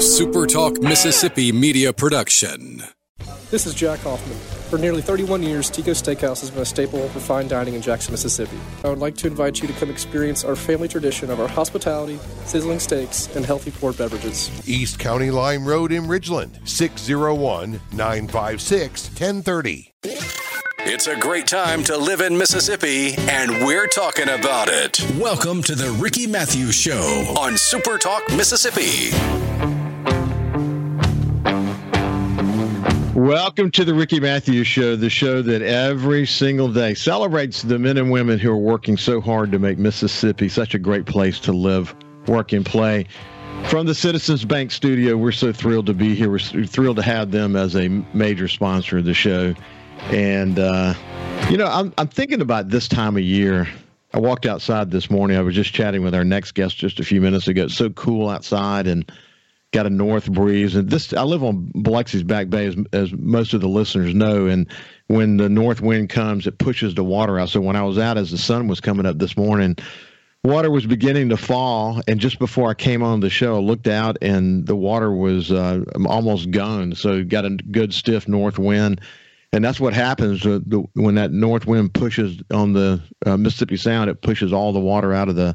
a SuperTalk Mississippi media production. This is Jack Hoffman. For nearly 31 years, Tico Steakhouse has been a staple for fine dining in Jackson, Mississippi. I would like to invite you to come experience our family tradition of our hospitality, sizzling steaks, and healthy poured beverages. East County Line Road in Ridgeland, 601 956 1030. It's a great time to live in Mississippi, and we're talking about it. Welcome to the Ricky Mathews Show on Super Talk Mississippi. Welcome to the Ricky Mathews Show, the show that every single day celebrates the men and women who are working so hard to make Mississippi such a great place to live, work, and play. From the Citizens Bank studio, we're so thrilled to be here. We're thrilled to have them as a major sponsor of the show. And, uh, you know, I'm, I'm thinking about this time of year. I walked outside this morning. I was just chatting with our next guest just a few minutes ago. It's so cool outside and got a north breeze. And this, I live on Biloxi's Back Bay, as, as most of the listeners know. And when the north wind comes, it pushes the water out. So when I was out as the sun was coming up this morning, water was beginning to fall. And just before I came on the show, I looked out and the water was uh, almost gone. So got a good stiff north wind and that's what happens when that north wind pushes on the uh, Mississippi Sound. It pushes all the water out of the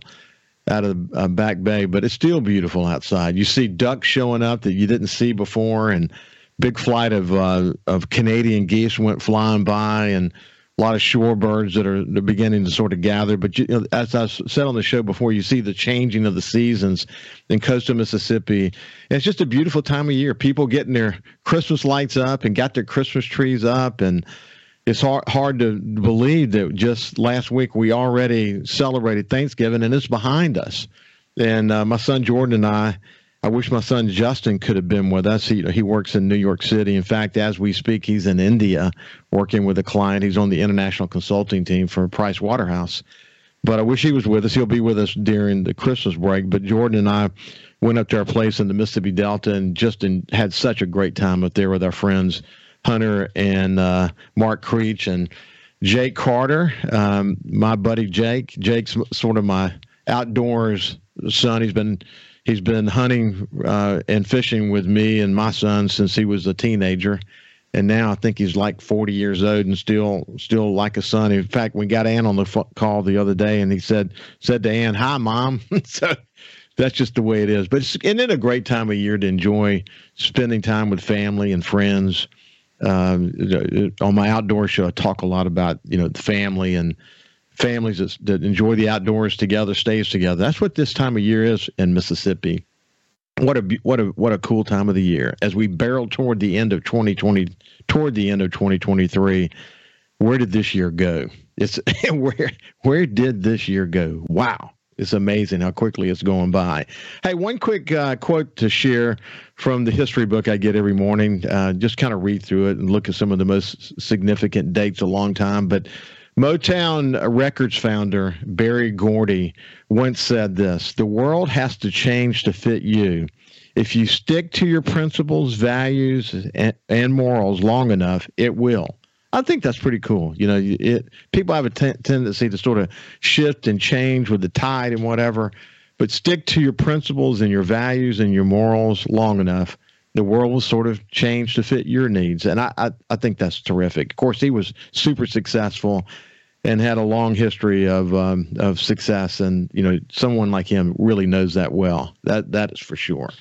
out of the uh, back bay, but it's still beautiful outside. You see ducks showing up that you didn't see before, and big flight of uh, of Canadian geese went flying by, and a lot of shorebirds that are beginning to sort of gather. But you, as I said on the show before, you see the changing of the seasons in coastal Mississippi. And it's just a beautiful time of year. People getting their Christmas lights up and got their Christmas trees up. And it's hard, hard to believe that just last week we already celebrated Thanksgiving and it's behind us. And uh, my son Jordan and I I wish my son Justin could have been with us. He he works in New York City. In fact, as we speak, he's in India working with a client. He's on the international consulting team for Price Waterhouse. But I wish he was with us. He'll be with us during the Christmas break. But Jordan and I went up to our place in the Mississippi Delta and just in, had such a great time up there with our friends Hunter and uh, Mark Creech and Jake Carter, um, my buddy Jake. Jake's sort of my outdoors son. He's been he's been hunting uh, and fishing with me and my son since he was a teenager, and now I think he's like 40 years old and still still like a son. In fact, we got Ann on the call the other day, and he said said to Ann, "Hi, mom." so that's just the way it is. But it's, isn't it a great time of year to enjoy spending time with family and friends? Um, on my outdoor show, I talk a lot about you know the family and families that, that enjoy the outdoors together stays together. That's what this time of year is in Mississippi. What a what a what a cool time of the year as we barrel toward the end of 2020 toward the end of 2023. Where did this year go? It's where where did this year go? Wow. It's amazing how quickly it's going by. Hey, one quick uh, quote to share from the history book I get every morning. Uh, just kind of read through it and look at some of the most significant dates a long time. But Motown Records founder Berry Gordy once said this The world has to change to fit you. If you stick to your principles, values, and, and morals long enough, it will. I think that's pretty cool. You know, it, people have a t- tendency to sort of shift and change with the tide and whatever, but stick to your principles and your values and your morals long enough. The world will sort of change to fit your needs. And I, I, I think that's terrific. Of course, he was super successful and had a long history of um, of success. And you know, someone like him really knows that well. That that is for sure.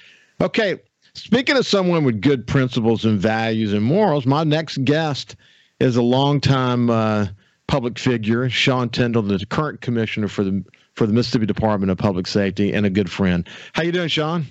Okay, speaking of someone with good principles and values and morals, my next guest is a longtime uh, public figure, Sean Tindell, the current commissioner for the for the Mississippi Department of Public Safety, and a good friend. How you doing, Sean?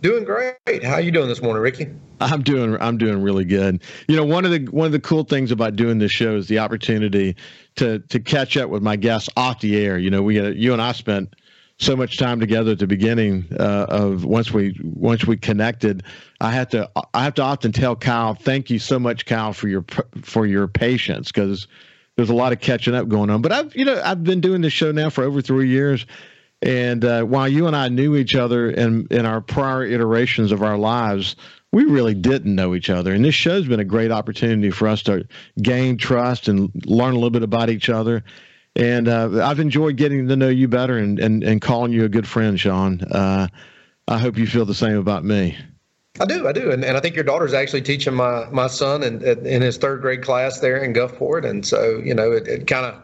Doing great. How you doing this morning, Ricky? I'm doing I'm doing really good. You know, one of the one of the cool things about doing this show is the opportunity to to catch up with my guests off the air. You know, we you and I spent so much time together at the beginning uh, of once we once we connected. I had to I have to often tell Kyle, thank you so much, Kyle, for your for your patience because there's a lot of catching up going on. But I've you know I've been doing this show now for over three years and uh, while you and I knew each other in, in our prior iterations of our lives, we really didn't know each other. And this show's been a great opportunity for us to gain trust and learn a little bit about each other. And uh, I've enjoyed getting to know you better and, and, and calling you a good friend, Sean. Uh, I hope you feel the same about me. I do, I do, and, and I think your daughter's actually teaching my my son in in his third grade class there in Gulfport, and so you know it, it kind of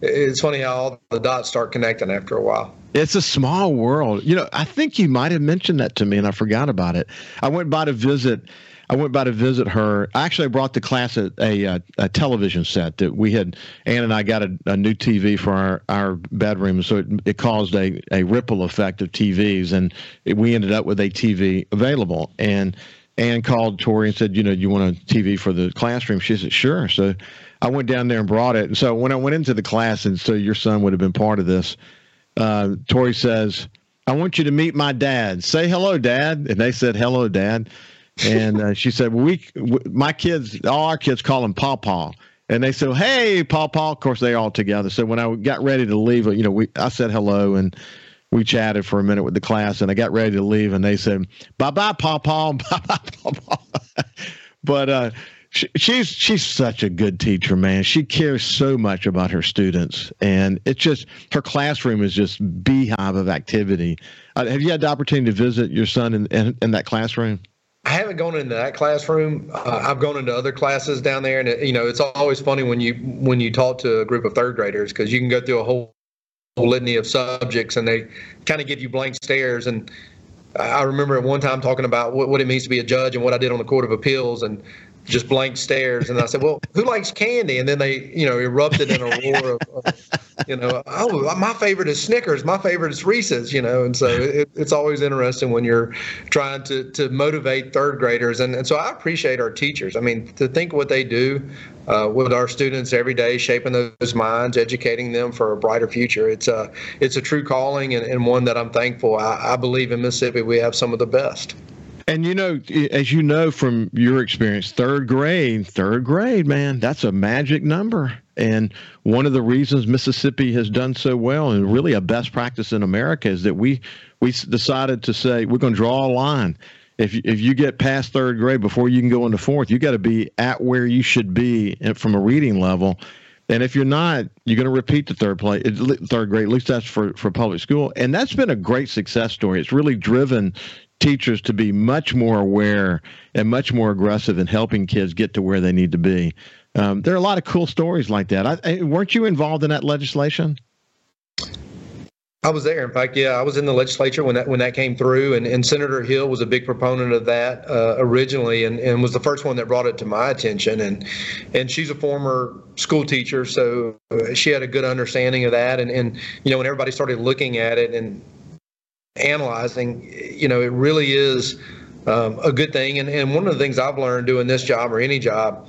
it's funny how all the dots start connecting after a while. It's a small world. You know, I think you might have mentioned that to me, and I forgot about it. I went by to visit I went by to visit her. Actually, I brought the class a, a, a television set that we had. Ann and I got a, a new TV for our, our bedroom, so it, it caused a, a ripple effect of TVs, and it, we ended up with a TV available. And Ann called Tori and said, "You know, you want a TV for the classroom?" She said, "Sure." So I went down there and brought it. And so when I went into the class, and so your son would have been part of this, uh, Tori says, "I want you to meet my dad. Say hello, Dad." And they said, "Hello, Dad." And uh, she said, "We, my kids, all our kids call him Paw Paw." And they said, "Hey, Paw Paw." Of course, they all together. So when I got ready to leave, you know, we I said hello and we chatted for a minute with the class, and I got ready to leave, and they said, "Bye bye, Paw Paw, bye bye, Paw Paw." but uh, she, she's she's such a good teacher, man. She cares so much about her students, and it's just her classroom is just beehive of activity. Uh, have you had the opportunity to visit your son in, in, in that classroom? I haven't gone into that classroom. Uh, I've gone into other classes down there, and it, you know, it's always funny when you when you talk to a group of third graders because you can go through a whole, whole litany of subjects, and they kind of give you blank stares. And I remember at one time talking about what, what it means to be a judge and what I did on the Court of Appeals, and just blank stares. And I said, "Well, who likes candy?" And then they, you know, erupted in a roar of, of, you know, "Oh, my favorite is Snickers. My favorite is Reese's." You know, and so it, it's always interesting when you're trying to to motivate third graders. And and so I appreciate our teachers. I mean, to think what they do uh, with our students every day, shaping those minds, educating them for a brighter future. It's a it's a true calling and, and one that I'm thankful. I, I believe in Mississippi we have some of the best. And you know, as you know from your experience, third grade, third grade, man, that's a magic number. And one of the reasons Mississippi has done so well, and really a best practice in America, is that we we decided to say we're going to draw a line. If if you get past third grade before you can go into fourth, you got to be at where you should be from a reading level. And if you're not, you're going to repeat the third play, third grade. At least that's for for public school, and that's been a great success story. It's really driven teachers to be much more aware and much more aggressive in helping kids get to where they need to be. Um, there are a lot of cool stories like that. I, I, weren't you involved in that legislation? I was there. In fact, yeah, I was in the legislature when that when that came through, and, and Senator Hill was a big proponent of that uh, originally, and, and was the first one that brought it to my attention. and And she's a former school teacher, so she had a good understanding of that. And and you know, when everybody started looking at it and analyzing, you know, it really is um, a good thing. And, and one of the things I've learned doing this job or any job,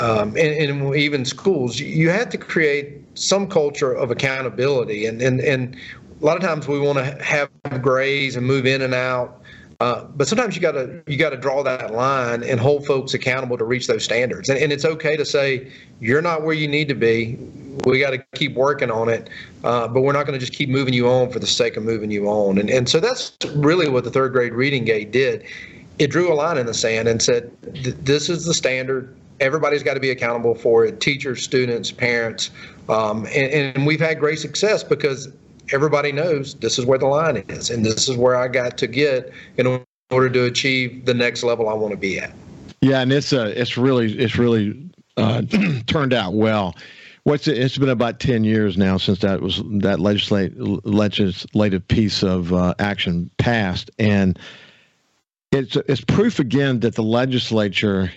um, and, and, even schools, you have to create some culture of accountability. And, and, and a lot of times we want to have grays and move in and out. Uh, but sometimes you got to you got to draw that line and hold folks accountable to reach those standards. And, and it's okay to say you're not where you need to be we got to keep working on it, uh, but we're not going to just keep moving you on for the sake of moving you on. And and so that's really what the third grade reading gate did. It drew a line in the sand and said, "This is the standard. Everybody's got to be accountable for it. Teachers, students, parents." Um, and, and we've had great success because everybody knows this is where the line is, and this is where I got to get in order to achieve the next level I want to be at. Yeah, and it's uh, it's really it's really uh, turned out well. What's it, it's been about ten years now since that was that legislate, legislative piece of uh, action passed, and it's it's proof again that the legislature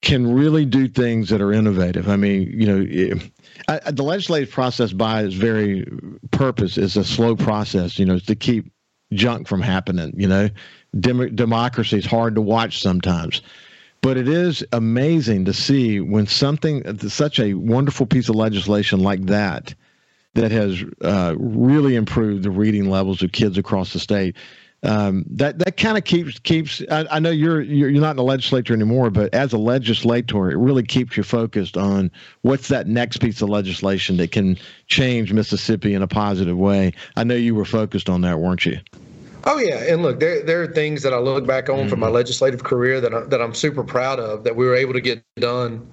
can really do things that are innovative. I mean, you know, it, I, the legislative process by is very purpose is a slow process. You know, to keep junk from happening. You know, Dem- democracy is hard to watch sometimes. But it is amazing to see when something, such a wonderful piece of legislation like that, that has uh, really improved the reading levels of kids across the state. Um, that that kind of keeps keeps. I, I know you're, you're you're not in the legislature anymore, but as a legislator, it really keeps you focused on what's that next piece of legislation that can change Mississippi in a positive way. I know you were focused on that, weren't you? Oh yeah, and look, there there are things that I look back on mm-hmm. from my mm-hmm. legislative career that I, that I'm super proud of that we were able to get done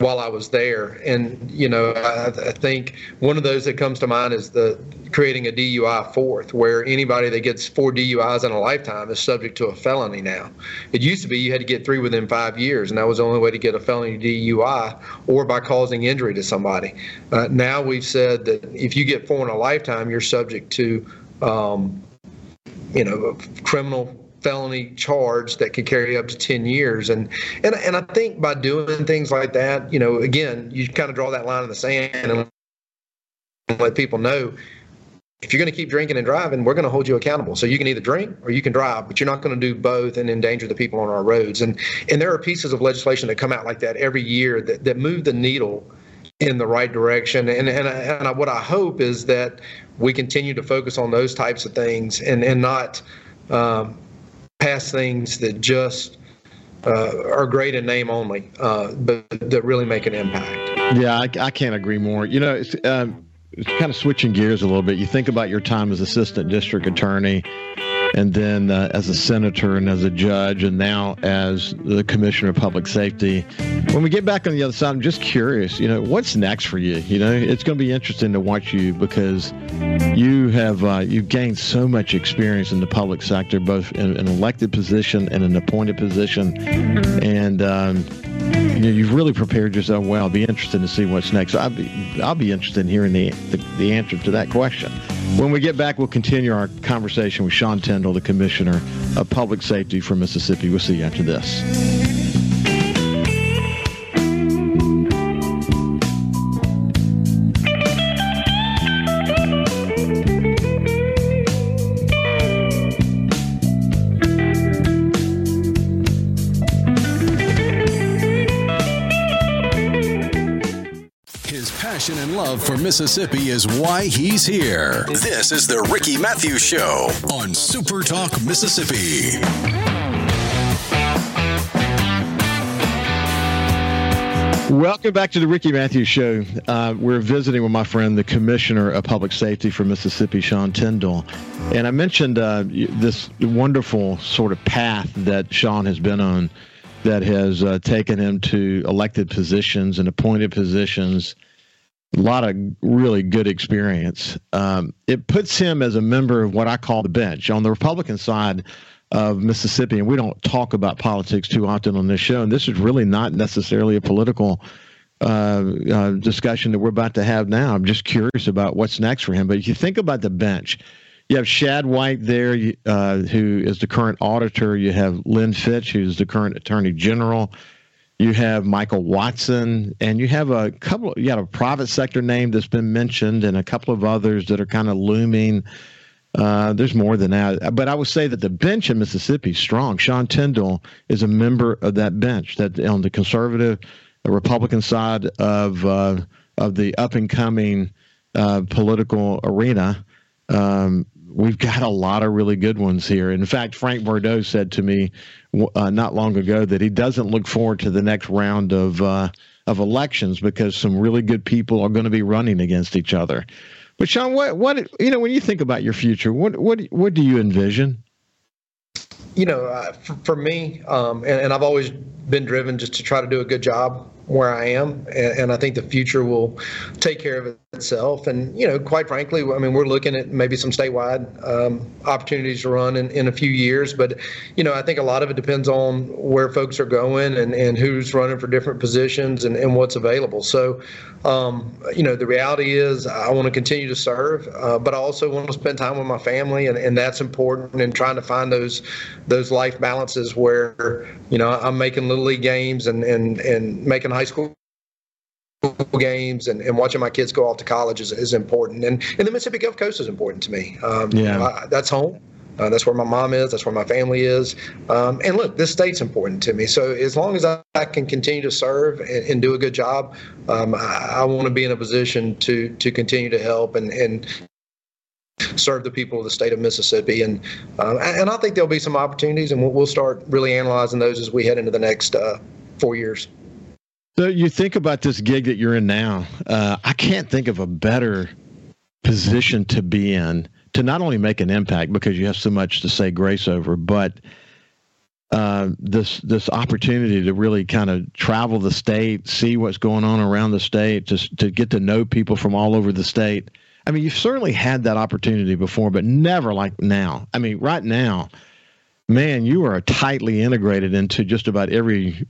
while I was there. And, you know, I, I, think one of those that comes to mind is the creating a DUI fourth, where anybody that gets four DUIs in a lifetime is subject to a felony now. It used to be you had to get three within five years, and that was the only way to get a felony DUI or by causing injury to somebody. Uh, now we've said that if you get four in a lifetime, you're subject to, um, you know, criminal felony charge that could carry up to 10 years. And and and I think by doing things like that you know again you kind of draw that line in the sand and let people know if you're going to keep drinking and driving we're going to hold you accountable. So you can either drink or you can drive but you're not going to do both and endanger the people on our roads. And and there are pieces of legislation that come out like that every year that that move the needle in the right direction. And and, and what I hope is that we continue to focus on those types of things and and not um, pass things that just uh, are great in name only, uh, but that really make an impact. Yeah, I, I can't agree more. You know, it's, um, it's kind of switching gears a little bit. You think about your time as assistant district attorney and then uh, as a senator and as a judge, and now as the commissioner of public safety. When we get back on the other side, I'm just curious. You know, what's next for you? You know, it's going to be interesting to watch you because you have uh, you've gained so much experience in the public sector, both in an elected position and an appointed position, and. Um, you you've really prepared yourself well. I'll be interested to see what's next. I'll be, I'll be interested in hearing the, the, the answer to that question. When we get back, we'll continue our conversation with Sean Tindell, the Commissioner of Public Safety for Mississippi. We'll see you after this. Passion and love for Mississippi is why he's here. This is the Ricky Mathews Show on Super Talk Mississippi. Welcome back to the Ricky Mathews Show. Uh, we're visiting with my friend, the Commissioner of Public Safety for Mississippi, Sean Tindell. And I mentioned uh, this wonderful sort of path that Sean has been on that has uh, taken him to elected positions and appointed positions a lot of really good experience. Um, it puts him as a member of what I call the bench on the Republican side of Mississippi. And we don't talk about politics too often on this show. And this is really not necessarily a political uh, uh, discussion that we're about to have now. I'm just curious about what's next for him. But if you think about the bench, you have Shad White there, uh, who is the current auditor. You have Lynn Fitch, who's the current attorney general. You have Michael Watson, and you have a couple. You have a private sector name that's been mentioned, and a couple of others that are kind of looming. Uh, there's more than that, but I would say that the bench in Mississippi is strong. Sean Tindell is a member of that bench that on the conservative, Republican side of uh, of the up and coming uh, political arena. Um, we've got a lot of really good ones here. In fact, Frank Bordeaux said to me uh, not long ago that he doesn't look forward to the next round of uh, of elections because some really good people are going to be running against each other. But Sean, what what you know when you think about your future, what what what do you envision? You know, uh, for, for, me, um, and, and I've always been driven just to try to do a good job where I am, and, and, I think the future will take care of itself. And you know, quite frankly, I mean, we're looking at maybe some statewide um, opportunities to run in, in a few years. But you know, I think a lot of it depends on where folks are going and, and who's running for different positions and, and what's available. So, um, you know, the reality is I want to continue to serve, uh, but I also want to spend time with my family, and, and that's important. And trying to find those those life balances where you know I'm making little league games and and and making high school games and, and watching my kids go off to college is, is important. And, and the Mississippi Gulf Coast is important to me. Um, yeah. I, that's home. Uh, that's where my mom is. That's where my family is. Um, and look, this state's important to me. So as long as I, I can continue to serve and, and do a good job, um, I, I want to be in a position to to continue to help and and serve the people of the state of Mississippi. And uh, and I think there'll be some opportunities, and we'll, we'll start really analyzing those as we head into the next uh, four years. So you think about this gig that you're in now. Uh, I can't think of a better position to be in to not only make an impact because you have so much to say grace over, but uh, this this opportunity to really kind of travel the state, see what's going on around the state, just to get to know people from all over the state. I mean, you've certainly had that opportunity before, but never like now. I mean, right now, man, you are tightly integrated into just about every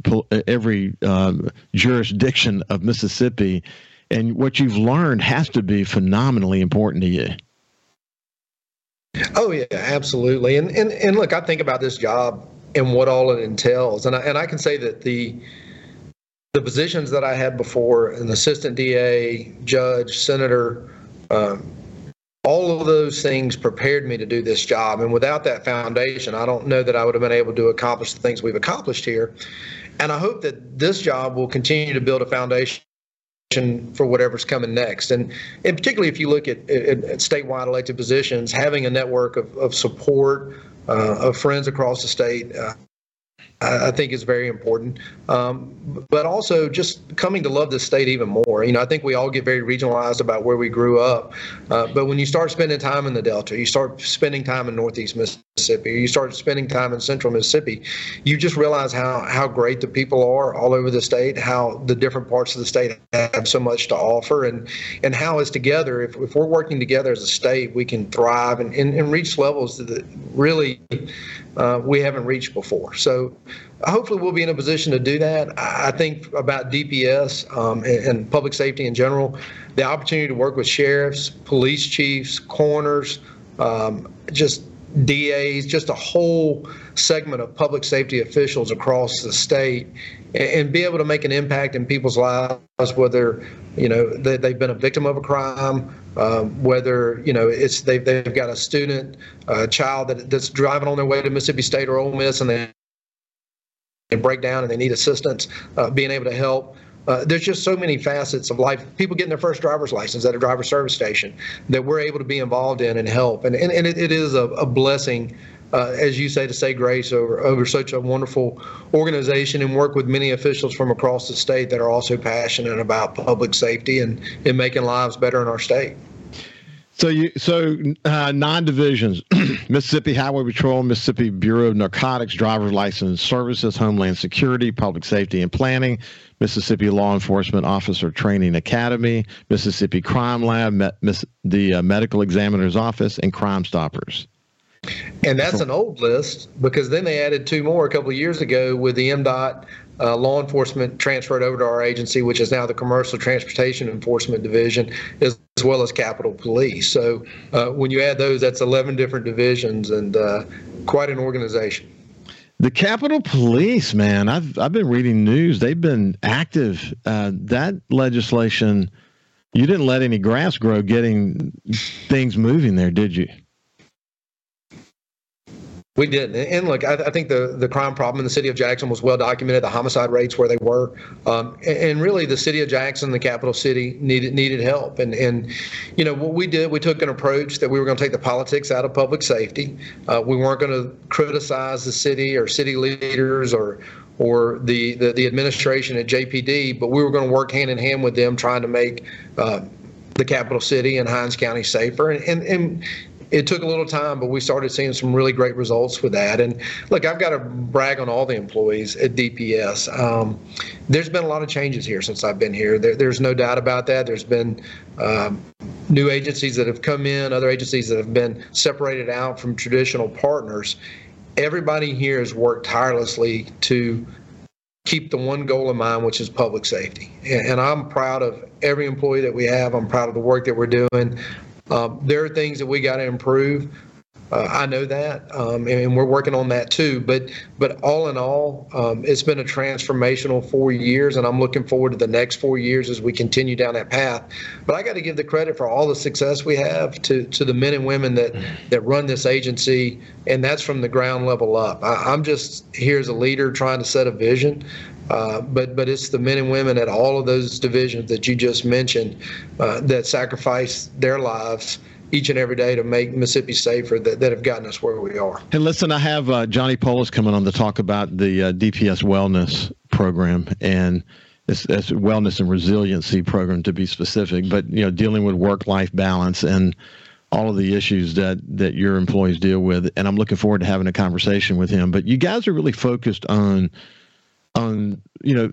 every um, jurisdiction of Mississippi, and what you've learned has to be phenomenally important to you. Oh yeah, absolutely. And and and look, I think about this job and what all it entails. And I, and I can say that the the positions that I had before, an assistant DA, judge, senator, um, all of those things prepared me to do this job. And without that foundation, I don't know that I would have been able to accomplish the things we've accomplished here. And I hope that this job will continue to build a foundation for whatever's coming next. And, and particularly if you look at, at, at statewide elected positions, having a network of, of support, uh, of friends across the state. Uh, I think is very important. Um, but also just coming to love this state even more. You know, I think we all get very regionalized about where we grew up. Uh, but when you start spending time in the Delta, you start spending time in Northeast Mississippi, you start spending time in Central Mississippi, you just realize how, how great the people are all over the state, how the different parts of the state have so much to offer, and, and how as together, if, if we're working together as a state, we can thrive and, and, and reach levels that really uh, we haven't reached before. So hopefully we'll be in a position to do that. I think about DPS um, and, and, public safety in general, the opportunity to work with sheriffs, police chiefs, coroners, um, just DAs, just a whole segment of public safety officials across the state, and, and be able to make an impact in people's lives, whether you know they, have been a victim of a crime, um, whether you know it's they've they've got a student, a child that, that's driving on their way to Mississippi State or Ole Miss, and they break down and they need assistance, uh, being able to help. Uh, there's just so many facets of life. People getting their first driver's license at a driver service station that we're able to be involved in and help. And, and, and it, it is a, a blessing, uh, as you say, to say grace over, over such a wonderful organization and work with many officials from across the state that are also passionate about public safety and, and making lives better in our state. So you so uh, nine divisions: Mississippi Highway Patrol, Mississippi Bureau of Narcotics, Driver's License Services, Homeland Security, Public Safety and Planning, Mississippi Law Enforcement Officer Training Academy, Mississippi Crime Lab, Miss, the uh, Medical Examiner's Office, and Crime Stoppers. And that's an old list because then they added two more a couple of years ago with the MDOT uh, law enforcement transferred over to our agency, which is now the Commercial Transportation Enforcement Division, as, as well as Capitol Police. So uh, when you add those, that's 11 different divisions and uh, quite an organization. The Capitol Police, man, I've I've been reading news. They've been active. Uh, that legislation, you didn't let any grass grow getting things moving there, did you? We did, and look, I, I, think the the crime problem in the city of Jackson was well documented. The homicide rates where they were, um, and, and, really the city of Jackson, the capital city, needed needed help. And and you know what we did, we took an approach that we were going to take the politics out of public safety. Uh, we weren't going to criticize the city or city leaders or or the, the, the administration at JPD, but we were going to work hand in hand with them, trying to make. Uh, the capital city and Hinds County safer. And, and, and it took a little time, but we started seeing some really great results with that. And look, I've got to brag on all the employees at DPS. Um, there's been a lot of changes here since I've been here. There, there's no doubt about that. There's been um, new agencies that have come in, other agencies that have been separated out from traditional partners. Everybody here has worked tirelessly to keep the one goal in mind, which is public safety. And, and, I'm proud of every employee that we have. I'm proud of the work that we're doing. Um, there are things that we got to improve. Uh, I know that, um, and we're working on that too. But but all in all, um, it's been a transformational four years, and I'm looking forward to the next four years as we continue down that path. But I got to give the credit for all the success we have to to the men and women that that run this agency, and that's from the ground level up. I, am just here as a leader trying to set a vision. Uh, but but it's the men and women at all of those divisions that you just mentioned uh, that sacrifice their lives each and every day to make Mississippi safer that, that have gotten us where we are. And listen, I have uh, Johnny Polis coming on to talk about the uh, DPS wellness program and it's, wellness and resiliency program to be specific, but you know dealing with work life balance and all of the issues that that your employees deal with, and I'm looking forward to having a conversation with him. But you guys are really focused on on you know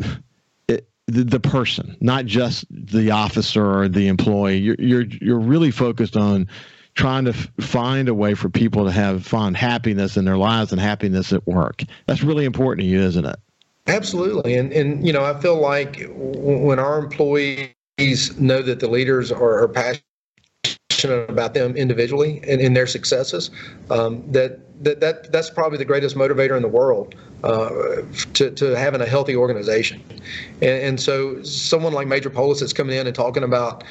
it, the, the person, not just the officer or the employee. You're you're you're really focused on trying to f- find a way for people to have find happiness in their lives and happiness at work. That's really important to you, isn't it? Absolutely, and and you know I feel like when our employees know that the leaders are, are passionate about them individually and in their successes, um, that, that that that's probably the greatest motivator in the world uh, to, to having a healthy organization. And, and, so someone like Major Polis that's coming in and talking about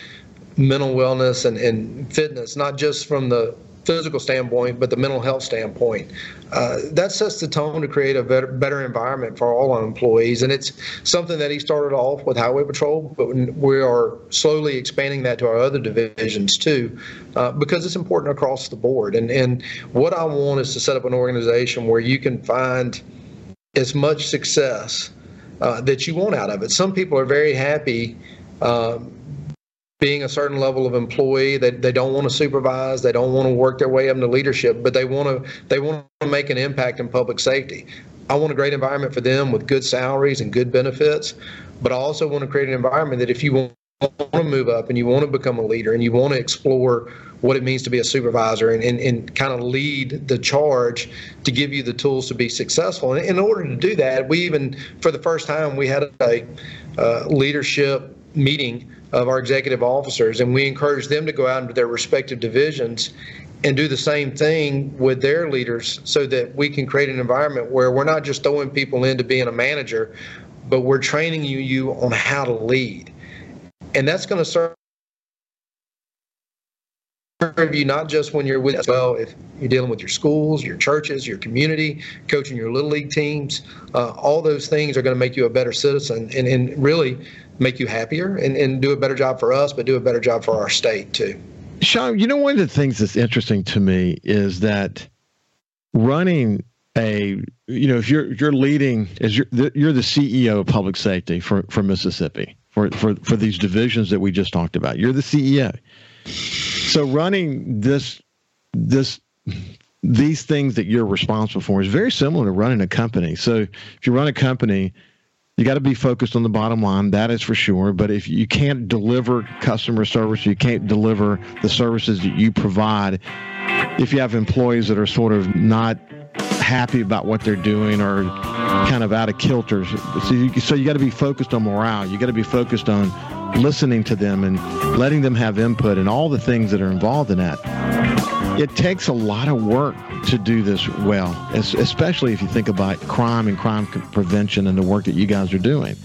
mental wellness and, and fitness, not just from the physical standpoint, but the mental health standpoint. Uh, that sets the tone to create a better, better environment for all our employees. And it's something that he started off with Highway Patrol, but we are slowly expanding that to our other divisions too, uh, because it's important across the board. And, and what I want is to set up an organization where you can find as much success uh, that you want out of it. Some people are very happy. Um, being a certain level of employee they, they don't want to supervise they don't want to work their way up into leadership but they want to they want to make an impact in public safety i want a great environment for them with good salaries and good benefits but i also want to create an environment that if you want to move up and you want to become a leader and you want to explore what it means to be a supervisor and, and, and kind of lead the charge to give you the tools to be successful. And in order to do that, we even, for the first time, we had a uh, leadership meeting of our executive officers, and we encourage them to go out into their respective divisions and do the same thing with their leaders so that we can create an environment where we're not just throwing people into being a manager, but we're training you, you on how to lead. And that's going to serve you not just when you're with well if you're dealing with your schools your churches your community coaching your little league teams uh, all those things are going to make you a better citizen and, and really make you happier and, and do a better job for us, but do a better job for our state too. Sean, you know, one of the things that's interesting to me is that running a, you know, if you're you're leading as you're the, you're the CEO of public safety for for Mississippi for for for these divisions that we just talked about. You're the CEO. So running this this these things that you're responsible for is very similar to running a company. So if you run a company, you got to be focused on the bottom line that is for sure but if you can't deliver customer service you can't deliver the services that you provide if you have employees that are sort of not happy about what they're doing or kind of out of kilter so you, so you got to be focused on morale you got to be focused on listening to them and letting them have input and all the things that are involved in that it takes a lot of work to do this well, especially if you think about crime and crime prevention and the work that you guys are doing.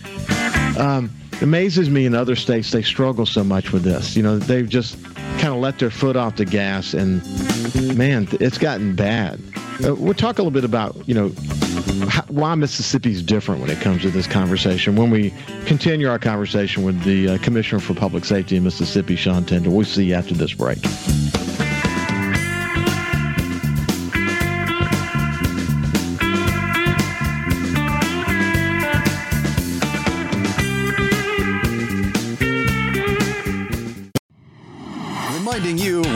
Um, it amazes me in other states they struggle so much with this. You know, they've just kind of let their foot off the gas, and man, it's gotten bad. Uh, we'll talk a little bit about you know how, why is different when it comes to this conversation. When we continue our conversation with the uh, Commissioner for Public Safety in Mississippi, Sean Tindell, we'll see you after this break.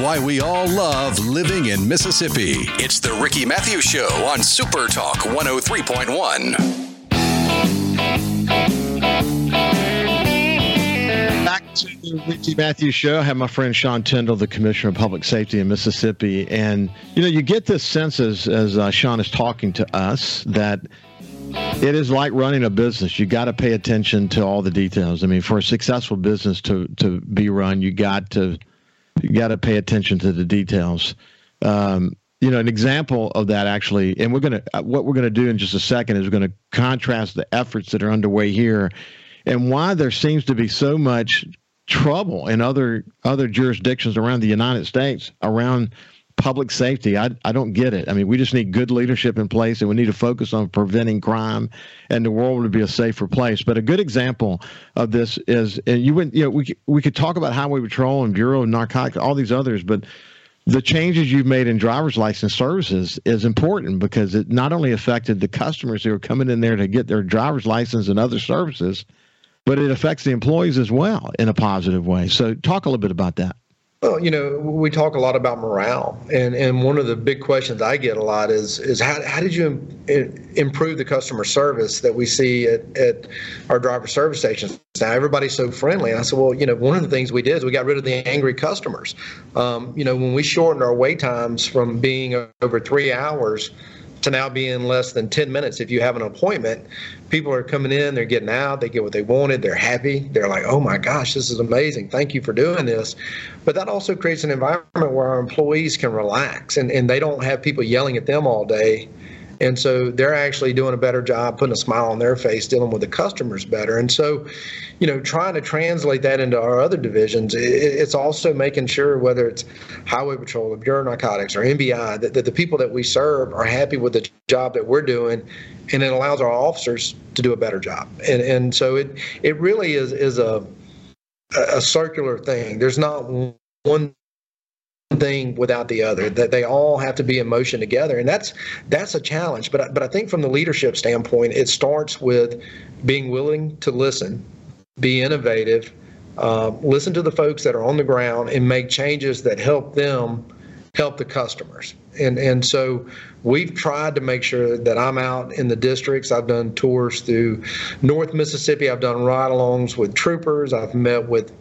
Why we all love living in Mississippi. It's the Ricky Mathews Show on Super Talk 103.1. Back to the Ricky Mathews Show. I have my friend Sean Tindell, the Commissioner of Public Safety in Mississippi. And, you know, you get this sense as, as uh, Sean is talking to us that it is like running a business. You got to pay attention to all the details. I mean, for a successful business to, to be run, you got to you got to pay attention to the details. Um, you know, an example of that actually, and we're going to, uh, what we're going to do in just a second is we're going to contrast the efforts that are underway here and why there seems to be so much trouble in other other jurisdictions around the United States around public safety. I, I don't get it. I mean, we just need good leadership in place and we need to focus on preventing crime and the world would be a safer place. But a good example of this is, and you went, you know, we, we could talk about Highway Patrol and Bureau of Narcotics, all these others, but the changes you've made in driver's license services is important because it not only affected the customers who are coming in there to get their driver's license and other services, but it affects the employees as well in a positive way. So talk a little bit about that. Well, you know, we talk a lot about morale, and, and one of the big questions I get a lot is is how, how did you improve the customer service that we see at, at our driver service stations? Now everybody's so friendly. And I said, well, you know, one of the things we did is we got rid of the angry customers. Um, you know, when we shortened our wait times from being over three hours to now being less than 10 minutes. If you have an appointment people are coming in they're getting out they get what they wanted they're happy they're like oh my gosh this is amazing thank you for doing this. But that also creates an environment where our employees can relax and, and they don't have people yelling at them all day and so they're actually doing a better job putting a smile on their face, dealing with the customers better. And so, you know, trying to translate that into our other divisions, it's also making sure whether it's Highway Patrol, or Bureau Narcotics, or MBI, that, that the people that we serve are happy with the job that we're doing, and it allows our officers to do a better job. And and so it it really is is a a circular thing. There's not one thing without the other that they all have to be in motion together. And that's that's a challenge. But but I think from the leadership standpoint it starts with being willing to listen be innovative uh, listen to the folks that are on the ground and make changes that help them help the customers. And and so we've tried to make sure that I'm out in the districts. I've done tours through North Mississippi. I've done ride-alongs with troopers. I've met with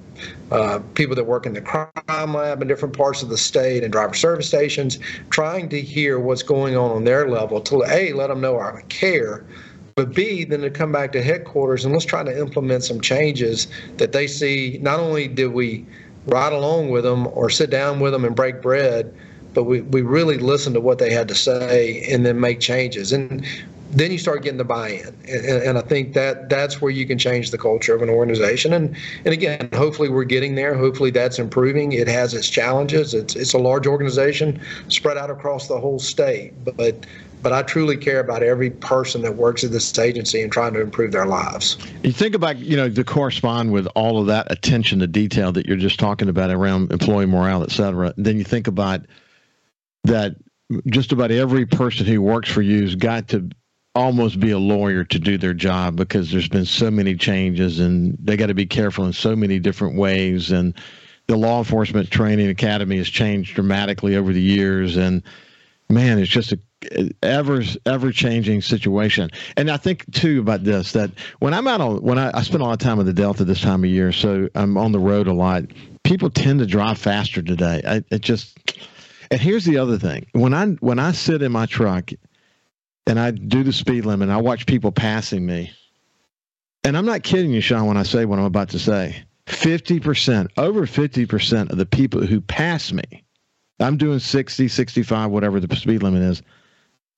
uh, people that work in the crime lab in different parts of the state and driver service stations, trying to hear what's going on on their level to A, let them know I care, but B, then to come back to headquarters and let's try to implement some changes that they see. Not only did we ride along with them or sit down with them and break bread, but we, we really listened to what they had to say and then make changes. And then you start getting the buy-in, and, and, I think that that's where you can change the culture of an organization. And and again, hopefully we're getting there. Hopefully that's improving. It has its challenges. It's it's a large organization spread out across the whole state, but but I truly care about every person that works at this agency and trying to improve their lives. You think about, you know, to correspond with all of that attention to detail that you're just talking about around employee morale, et cetera. Then you think about that just about every person who works for you has got to almost be a lawyer to do their job because there's been so many changes and they got to be careful in so many different ways. And the law enforcement training academy has changed dramatically over the years. And man it's just a ever ever changing situation. And i think too about this that when i'm out on when I, I spend a lot of time with the delta this time of year so i'm on the road a lot people tend to drive faster today. I, it just and here's the other thing. When i when i sit in my truck and I do the speed limit. I watch people passing me. And I'm not kidding you, Sean, when I say what I'm about to say. 50%, over 50% of the people who pass me, I'm doing 60, 65, whatever the speed limit is,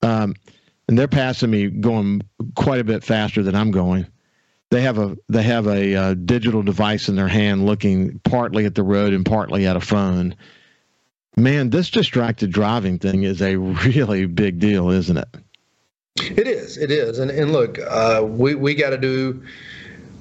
um, and they're passing me going quite a bit faster than I'm going. They have a they have a, a uh, digital device in their hand, looking partly at the road and partly at a phone. Man, this distracted driving thing is a really big deal, isn't it? It is. It is. And and look, uh, we we got to do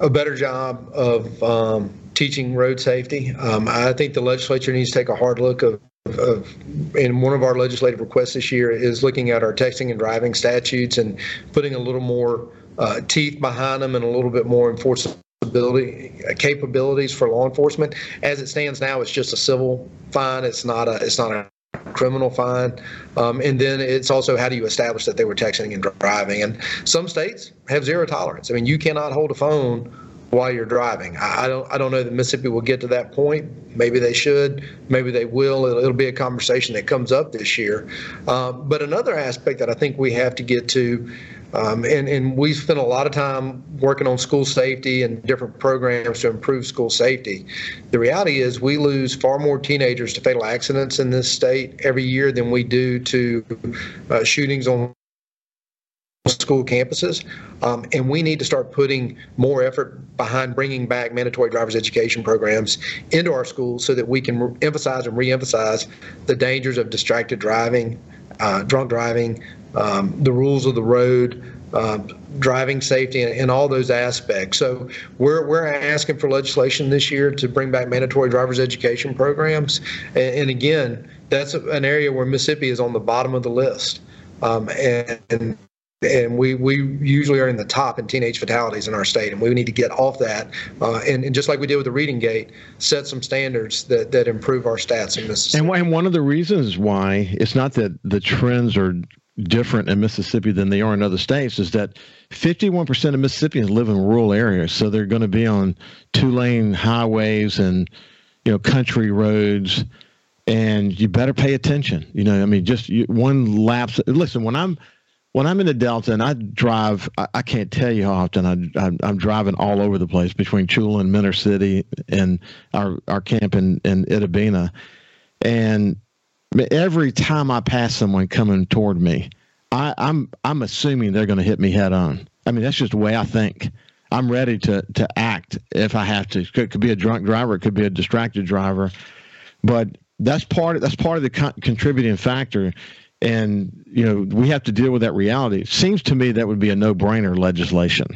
a better job of um, teaching road safety. Um, I think the legislature needs to take a hard look of, of, and one of our legislative requests this year is looking at our texting and driving statutes and putting a little more uh, teeth behind them and a little bit more enforceability uh, capabilities for law enforcement. As it stands now, it's just a civil fine. It's not a it's not a criminal fine. Um, and then it's also how do you establish that they were texting and driving? And some states have zero tolerance. I mean, you cannot hold a phone while you're driving. I, don't I don't know that Mississippi will get to that point. Maybe they should. Maybe they will. It'll, it'll be a conversation that comes up this year. Um, but another aspect that I think we have to get to um, and, and we spent a lot of time working on school safety and different programs to improve school safety. The reality is, we lose far more teenagers to fatal accidents in this state every year than we do to uh, shootings on school campuses. Um, and we need to start putting more effort behind bringing back mandatory driver's education programs into our schools so that we can emphasize and re-emphasize the dangers of distracted driving, uh, drunk driving, um, the rules of the road, uh, driving safety, and, and, all those aspects. So we're we're asking for legislation this year to bring back mandatory driver's education programs, and, and again, that's an area where Mississippi is on the bottom of the list. Um, and, and we, we usually are in the top in teenage fatalities in our state, and we need to get off that. Uh, and, and, just like we did with the reading gate, set some standards that, that improve our stats in Mississippi. And, and one of the reasons why it's not that the trends are different in Mississippi than they are in other states is that 51% of Mississippians live in rural areas, so they're going to be on two-lane highways and you know country roads, and you better pay attention. You know, I mean, just one lapse. Listen, when I'm when I'm in the Delta and I drive, I, I can't tell you how often I, I, am driving all over the place between Tchula and Minter City and our, our camp in, in Itta Bena. And every time I pass someone coming toward me, I, I'm I'm assuming they're going to hit me head on. I mean, that's just the way I think. I'm ready to to act if I have to. It could, could be a drunk driver, it could be a distracted driver, but that's part of, that's part of the con- contributing factor and you know we have to deal with that reality. It seems to me that would be a no-brainer legislation.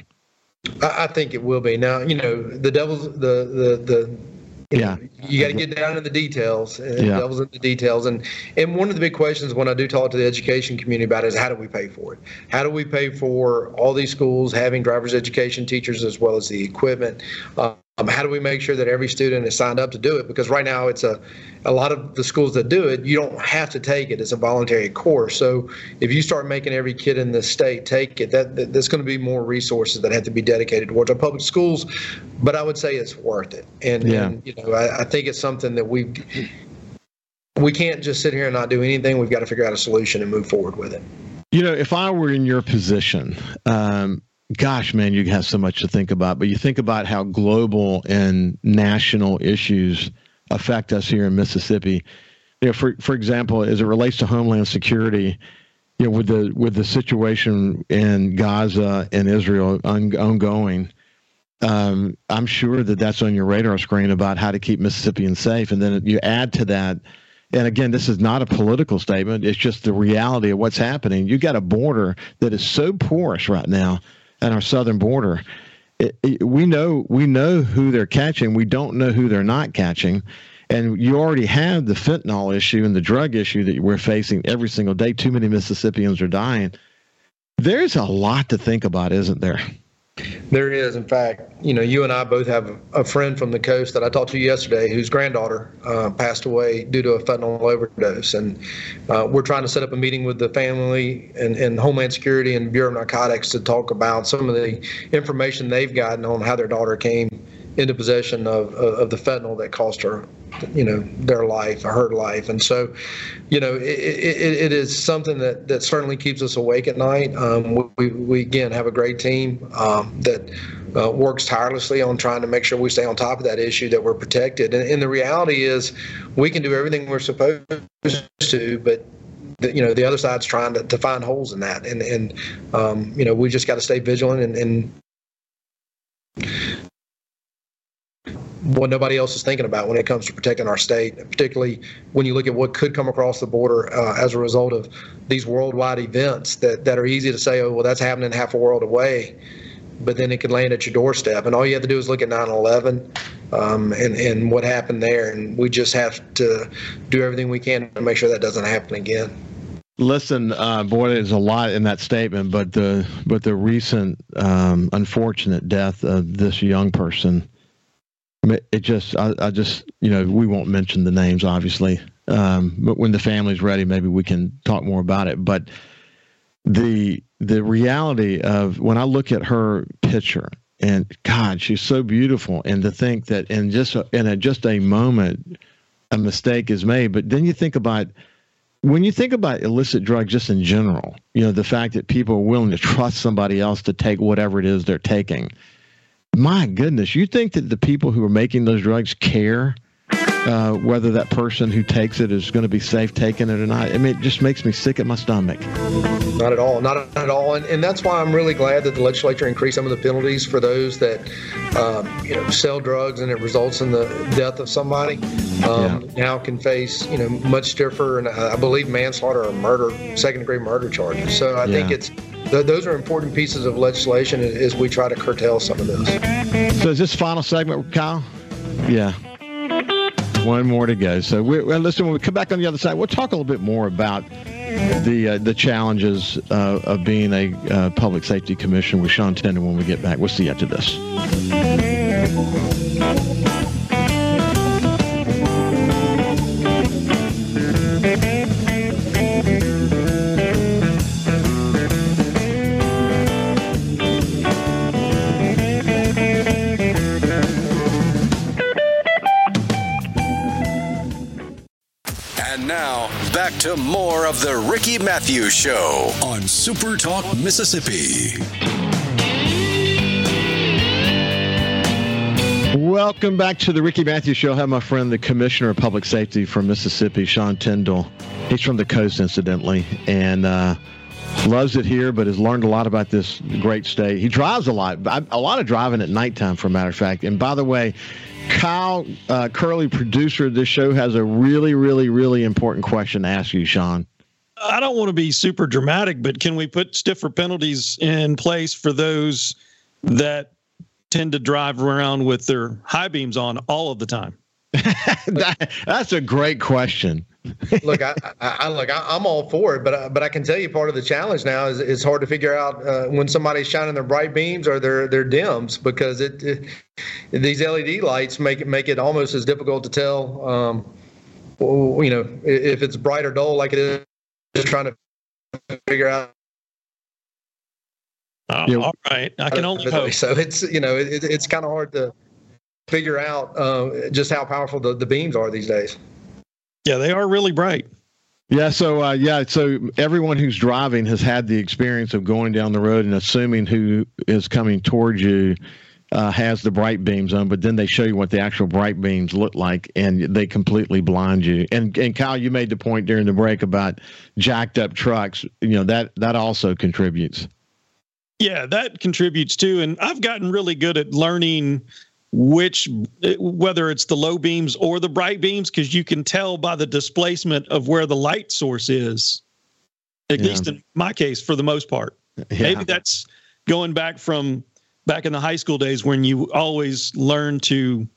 I, think it will be. Now, you know, the devil's the the the yeah. You got to get down in the details and yeah. devil's in the details. And and one of the big questions when i do talk to the education community about it is how do we pay for it? How do we pay for all these schools having driver's education teachers as well as the equipment? Uh, um, how do we make sure that every student is signed up to do it? Because right now it's a, a lot of the schools that do it, you don't have to take it. It's a voluntary course. So if you start making every kid in the state take it, that, that there's going to be more resources that have to be dedicated towards our public schools. But I would say it's worth it. And, yeah. and you know, I, I think it's something that we we can't just sit here and not do anything. We've got to figure out a solution and move forward with it. You know, if I were in your position, um, gosh, man, you have so much to think about. But you think about how global and national issues affect us here in Mississippi. You know, for for example, as it relates to homeland security, you know, with the with the situation in Gaza and Israel on, ongoing, um, I'm sure that that's on your radar screen about how to keep Mississippians safe. And then you add to that, and again, this is not a political statement; it's just the reality of what's happening. You've got a border that is so porous right now at our southern border. It, it, we know we know who they're catching. We don't know who they're not catching. And you already have the fentanyl issue and the drug issue that we're facing every single day. Too many Mississippians are dying. There's a lot to think about, isn't there? There is. In fact, you know, you and I both have a friend from the coast that I talked to yesterday whose granddaughter uh, passed away due to a fentanyl overdose. And uh, we're trying to set up a meeting with the family and, and Homeland Security and Bureau of Narcotics to talk about some of the information they've gotten on how their daughter came into possession of, of the fentanyl that cost her, you know, their life her life. And so, you know, it, it, it is something that, that certainly keeps us awake at night. Um, we, we, again, have a great team um, that uh, works tirelessly on trying to make sure we stay on top of that issue, that we're protected. And, and the reality is we can do everything we're supposed to, but the, you know the other side's trying to, to find holes in that and and um, you know we just got to stay vigilant and, and what nobody else is thinking about when it comes to protecting our state, particularly when you look at what could come across the border uh, as a result of these worldwide events that, that are easy to say, oh, well, that's happening half a world away, but then it could land at your doorstep. And all you have to do is look at 9 11 um, and, and what happened there. And we just have to do everything we can to make sure that doesn't happen again. Listen, uh, boy, there's a lot in that statement, but the but the recent um, unfortunate death of this young person it just I, I, just you know we won't mention the names obviously. Um, but when the family's ready maybe we can talk more about it. But the the reality of when i look at her picture and god she's so beautiful and to think that in just a, in a, just a moment a mistake is made. But then you think about when you think about illicit drugs just in general you know the fact that people are willing to trust somebody else to take whatever it is they're taking my goodness, you think that the people who are making those drugs care uh, whether that person who takes it is going to be safe taking it or not? I mean, it just makes me sick at my stomach. Not at all. Not at all. And, and that's why I'm really glad that the legislature increased some of the penalties for those that um, you know sell drugs and it results in the death of somebody. Um, yeah. Now can face you know much stiffer and uh, I believe manslaughter or murder, second degree murder charges. So I yeah. think it's th- those are important pieces of legislation as we try to curtail some of this. So is this final segment, Kyle? Yeah. One more to go. So, we, listen, when we come back on the other side, we'll talk a little bit more about the uh, the challenges uh, of being a uh, public safety commissioner with Sean Tindell when we get back. We'll see you after this. To more of the Ricky Mathews Show on SuperTalk Mississippi. Welcome back to the Ricky Mathews Show. I have my friend, the Commissioner of Public Safety from Mississippi, Sean Tindell. He's from the coast, incidentally, and uh, loves it here, but has learned a lot about this great state. He drives a lot, a lot of driving at nighttime, for a matter of fact. And by the way, Kyle uh, Curley, producer of this show, has a really, really, really important question to ask you, Sean. I don't want to be super dramatic, but can we put stiffer penalties in place for those that tend to drive around with their high beams on all of the time? that, that's a great question. look, I, I, I look, I, am all for it, but I, but I can tell you part of the challenge now is it's hard to figure out uh, when somebody's shining their bright beams or their their dims because it, it, these LED lights make it make it almost as difficult to tell, um, you know, if it's bright or dull, like it is just trying to figure out. Oh, yeah. All right, I can only hope. So it's you know it, it's kind of hard to figure out uh, just how powerful the, the beams are these days. Yeah, they are really bright. Yeah, so uh, yeah, so everyone who's driving has had the experience of going down the road and assuming who is coming towards you uh, has the bright beams on, but then they show you what the actual bright beams look like, and they completely blind you. And and Kyle, you made the point during the break about jacked up trucks. You know that that also contributes. Yeah, that contributes too. And I've gotten really good at learning which eh, whether it's the low beams or the bright beams because you can tell by the displacement of where the light source is at yeah. least in my case for the most part yeah. maybe that's going back from back in the high school days when you always learn to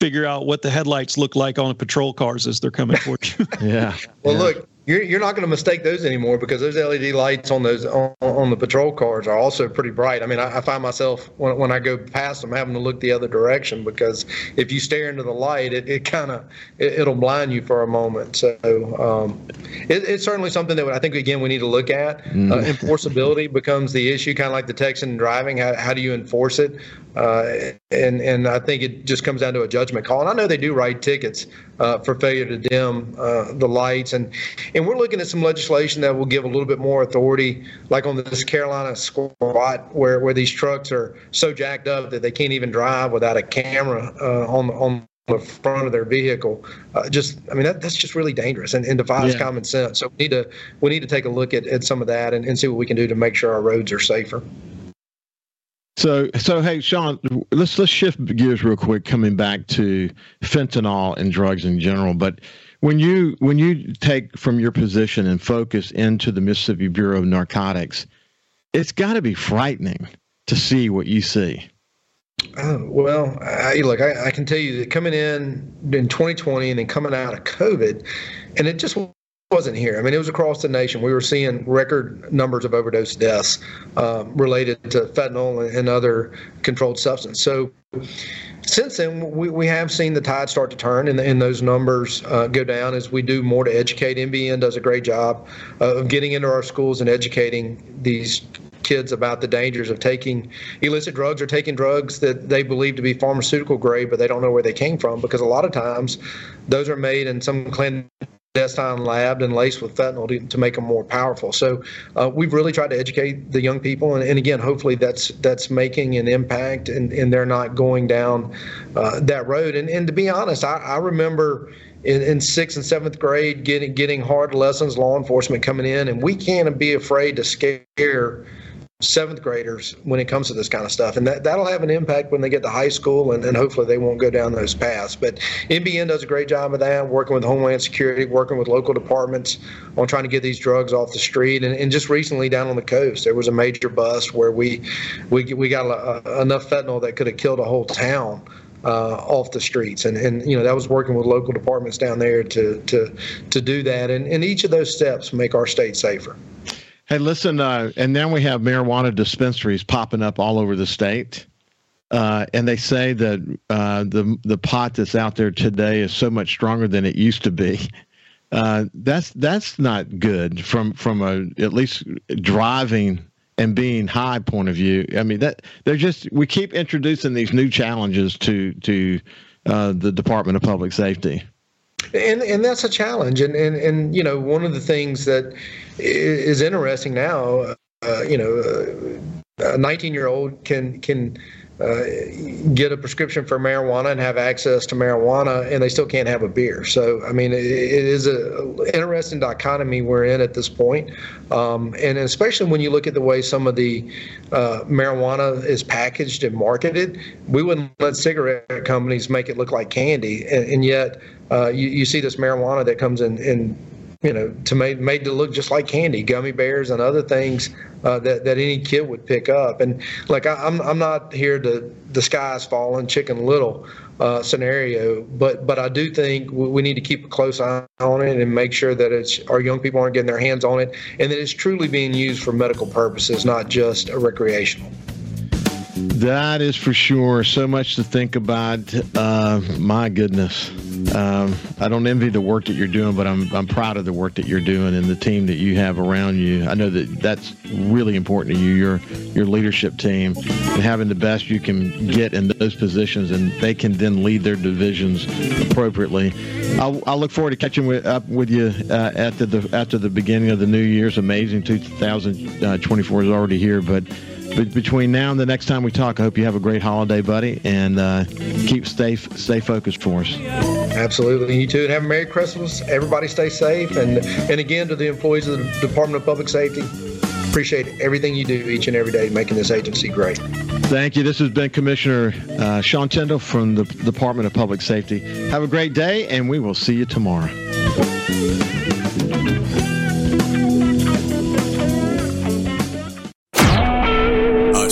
figure out what the headlights look like on a patrol cars as they're coming towards you yeah well yeah. look you're, you're not going to mistake those anymore because those LED lights on those on, on the patrol cars are also pretty bright. I mean, I, I, find myself when, when I go past them having to look the other direction because if you stare into the light, it, it kind of it, will blind you for a moment. So um, it, it's certainly something that I think again we need to look at. Mm. Uh, enforceability becomes the issue, kind of like the Texan driving. How, how do you enforce it? Uh, and and I think it just comes down to a judgment call. And I know they do write tickets uh, for failure to dim uh, the lights, and and we're looking at some legislation that will give a little bit more authority, like on this Carolina squat, where where these trucks are so jacked up that they can't even drive without a camera uh, on on the front of their vehicle. Uh, just, I mean, that, that's just really dangerous and, and defies yeah. common sense. So we need to we need to take a look at, at some of that and, and see what we can do to make sure our roads are safer. So, so hey, Sean, let's let's shift gears real quick, coming back to fentanyl and drugs in general. But when you when you take from your position and focus into the Mississippi Bureau of Narcotics, it's got to be frightening to see what you see. Uh, well, I, look, I, I, can tell you that coming in in 2020 and then coming out of COVID, and it just wasn't here. I mean, it was across the nation. We were seeing record numbers of overdose deaths um, related to fentanyl and, other controlled substance. So since then, we, we have seen the tide start to turn and, and those numbers uh, go down as we do more to educate. MBN does a great job uh, of getting into our schools and educating these kids about the dangers of taking illicit drugs or taking drugs that they believe to be pharmaceutical grade, but they don't know where they came from because a lot of times those are made in some clandestine clandestine labbed and laced with fentanyl to, to make them more powerful. So uh, we've really tried to educate the young people, and, and, again, hopefully that's that's making an impact, and, and they're not going down uh, that road. And, and to be honest, I, I remember. In, in, sixth and seventh grade, getting getting hard lessons, law enforcement coming in, and we can't be afraid to scare seventh graders when it comes to this kind of stuff. And that, that'll have an impact when they get to high school, and, and hopefully they won't go down those paths. But MBN does a great job of that, working with Homeland Security, working with local departments on trying to get these drugs off the street. And, and just recently down on the coast, there was a major bust where we we, we got a, a, enough fentanyl that could have killed a whole town. uh, off the streets. And, and, you know, that was working with local departments down there to, to, to do that. And, and each of those steps make our state safer. Hey, listen, uh, and then we have marijuana dispensaries popping up all over the state. Uh, and they say that uh, the the pot that's out there today is so much stronger than it used to be. Uh, that's that's not good from from a at least driving and being high point of view. I mean that they're just we keep introducing these new challenges to to uh, the Department of Public Safety. And and that's a challenge. And and and you know one of the things that is interesting now, uh, you know, a 19 year old can can uh, get a prescription for marijuana and have access to marijuana, and they still can't have a beer. So, I mean, it, it is an interesting dichotomy we're in at this point. Um, and especially when you look at the way some of the uh, marijuana is packaged and marketed, we wouldn't let cigarette companies make it look like candy, and, and yet uh, you, you see this marijuana that comes in, in you know, to made made to look just like candy, gummy bears, and other things uh, that that any kid would pick up. And like I, am I'm, I'm not here to the sky's falling, chicken little uh, scenario, but but I do think we need to keep a close eye on it and make sure that it's our young people aren't getting their hands on it, and that it's truly being used for medical purposes, not just a recreational. That is for sure. So much to think about. Uh, my goodness. Um, I don't envy the work that you're doing, but I'm I'm proud of the work that you're doing and the team that you have around you. I know that that's really important to you. Your your leadership team and having the best you can get in those positions, and they can then lead their divisions appropriately. I'll, I'll look forward to catching with, up with you uh, at the, after the beginning of the new year. It's amazing 2024 is already here, but but between now and the next time we talk, I hope you have a great holiday, buddy, and uh, keep stay stay focused for us. Absolutely, you too, and have a Merry Christmas. Everybody stay safe, and and again to the employees of the Department of Public Safety, appreciate everything you do each and every day, making this agency great. Thank you. This has been Commissioner uh, Sean Tindell from the Department of Public Safety. Have a great day, and we will see you tomorrow.